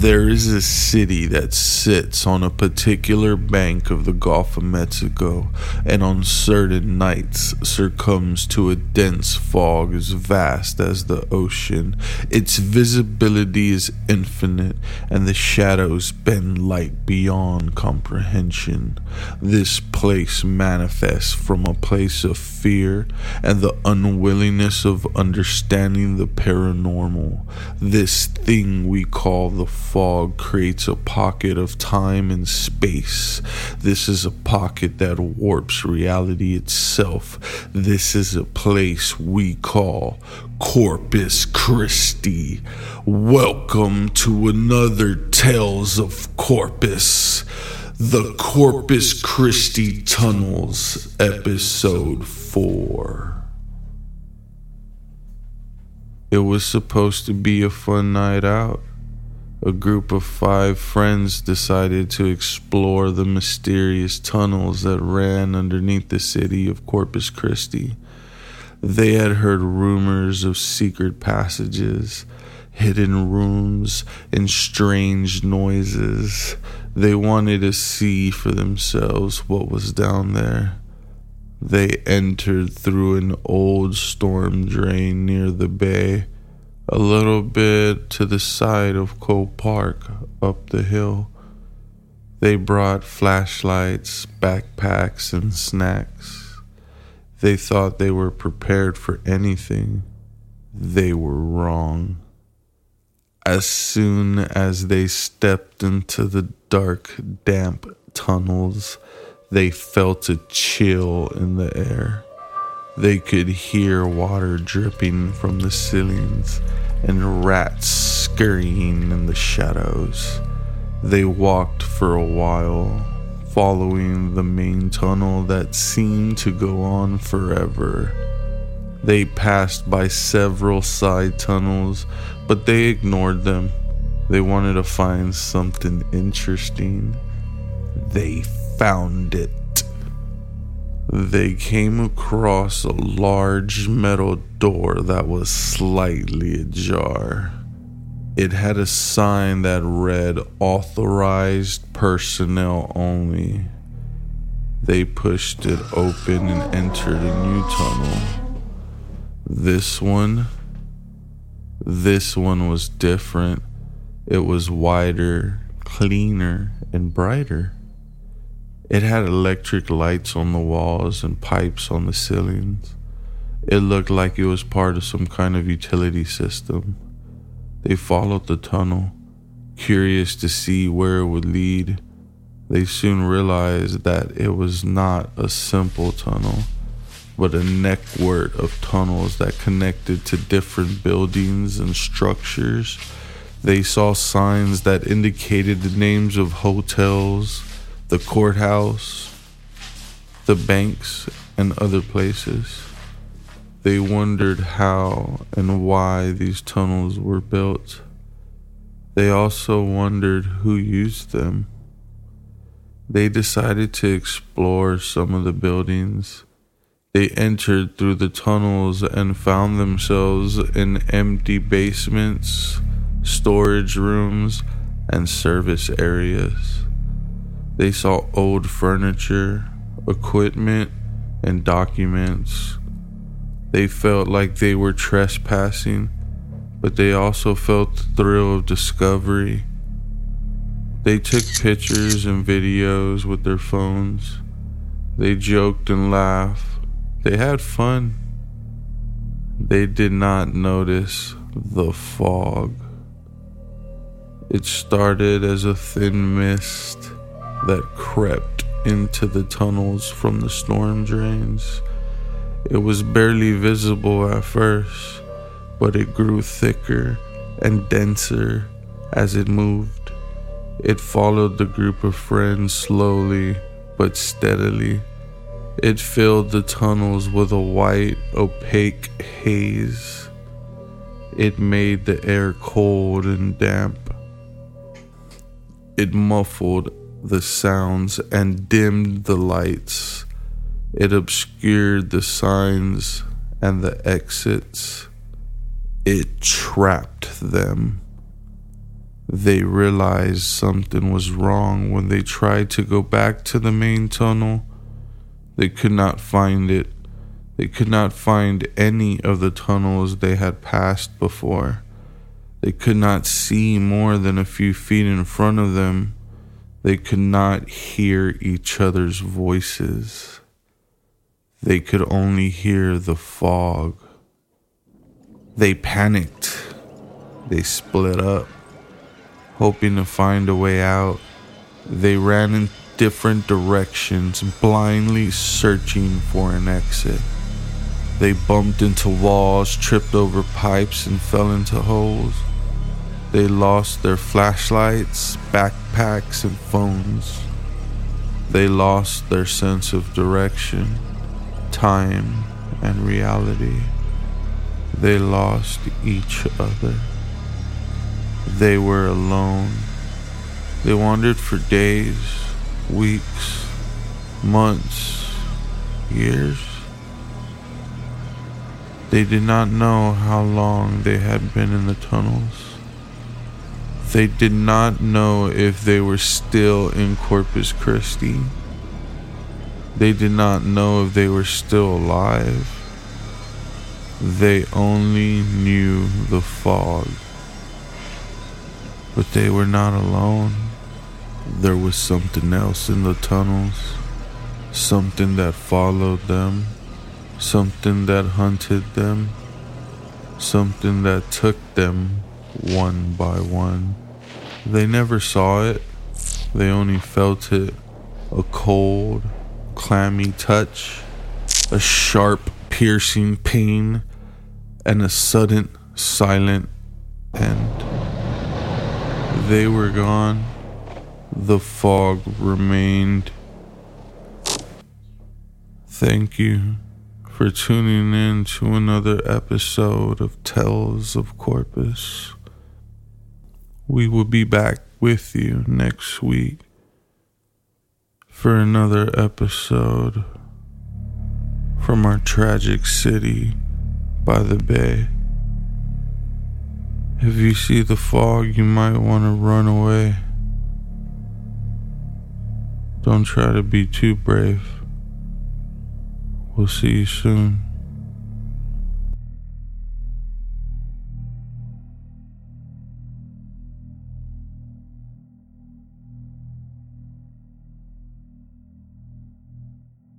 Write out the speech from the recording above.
There is a city that sits on a particular bank of the Gulf of Mexico, and on certain nights succumbs to a dense fog as vast as the ocean. Its visibility is infinite, and the shadows bend light beyond comprehension. This place manifests from a place of fear and the unwillingness of understanding the paranormal. This thing we call the fog creates a pocket of time and space. This is a pocket that warps reality itself. This is a place we call Corpus Christi. Welcome to another Tales of Corpus. The Corpus Christi Tunnels, Episode 4. It was supposed to be a fun night out. A group of five friends decided to explore the mysterious tunnels that ran underneath the city of Corpus Christi. They had heard rumors of secret passages, hidden rooms, and strange noises. They wanted to see for themselves what was down there. They entered through an old storm drain near the bay, a little bit to the side of Cole Park up the hill. They brought flashlights, backpacks, and snacks. They thought they were prepared for anything. They were wrong. As soon as they stepped into the dark, damp tunnels, they felt a chill in the air. They could hear water dripping from the ceilings and rats scurrying in the shadows. They walked for a while, following the main tunnel that seemed to go on forever. They passed by several side tunnels, but they ignored them. They wanted to find something interesting. They found it. They came across a large metal door that was slightly ajar. It had a sign that read authorized personnel only. They pushed it open and entered a new tunnel. This one, this one was different. It was wider, cleaner, and brighter. It had electric lights on the walls and pipes on the ceilings. It looked like it was part of some kind of utility system. They followed the tunnel, curious to see where it would lead. They soon realized that it was not a simple tunnel, but a network of tunnels that connected to different buildings and structures. They saw signs that indicated the names of hotels, the courthouse, the banks, and other places. They wondered how and why these tunnels were built. They also wondered who used them. They decided to explore some of the buildings. They entered through the tunnels and found themselves in empty basements, storage rooms, and service areas. They saw old furniture, equipment, and documents. They felt like they were trespassing, but they also felt the thrill of discovery. They took pictures and videos with their phones. They joked and laughed. They had fun. They did not notice the fog. It started as a thin mist that crept into the tunnels from the storm drains. It was barely visible at first, but it grew thicker and denser as it moved. It followed the group of friends slowly but steadily. It filled the tunnels with a white, opaque haze. It made the air cold and damp. It muffled the sounds and dimmed the lights. It obscured the signs and the exits. It trapped them. They realized something was wrong when they tried to go back to the main tunnel. They could not find it. They could not find any of the tunnels they had passed before. They could not see more than a few feet in front of them. They could not hear each other's voices. They could only hear the fog. They panicked. They split up hoping to find a way out. They ran in different directions, blindly searching for an exit. They bumped into walls, tripped over pipes, and fell into holes. They lost their flashlights, backpacks, and phones. They lost their sense of direction, time, and reality. They lost each other. They were alone. They wandered for days, weeks, months, years. They did not know how long they had been in the tunnels. They did not know if they were still in Corpus Christi. They did not know if they were still alive. They only knew the fog. But they were not alone. There was something else in the tunnels, something that followed them, something that hunted them, something that took them one by one. They never saw it, they only felt it a cold, clammy touch, a sharp, piercing pain, and a sudden, silent end. They were gone. The fog remained. Thank you for tuning in to another episode of Tales of Corpus. We will be back with you next week for another episode from our tragic city by the bay. If you see the fog, you might want to run away. Don't try to be too brave. We'll see you soon.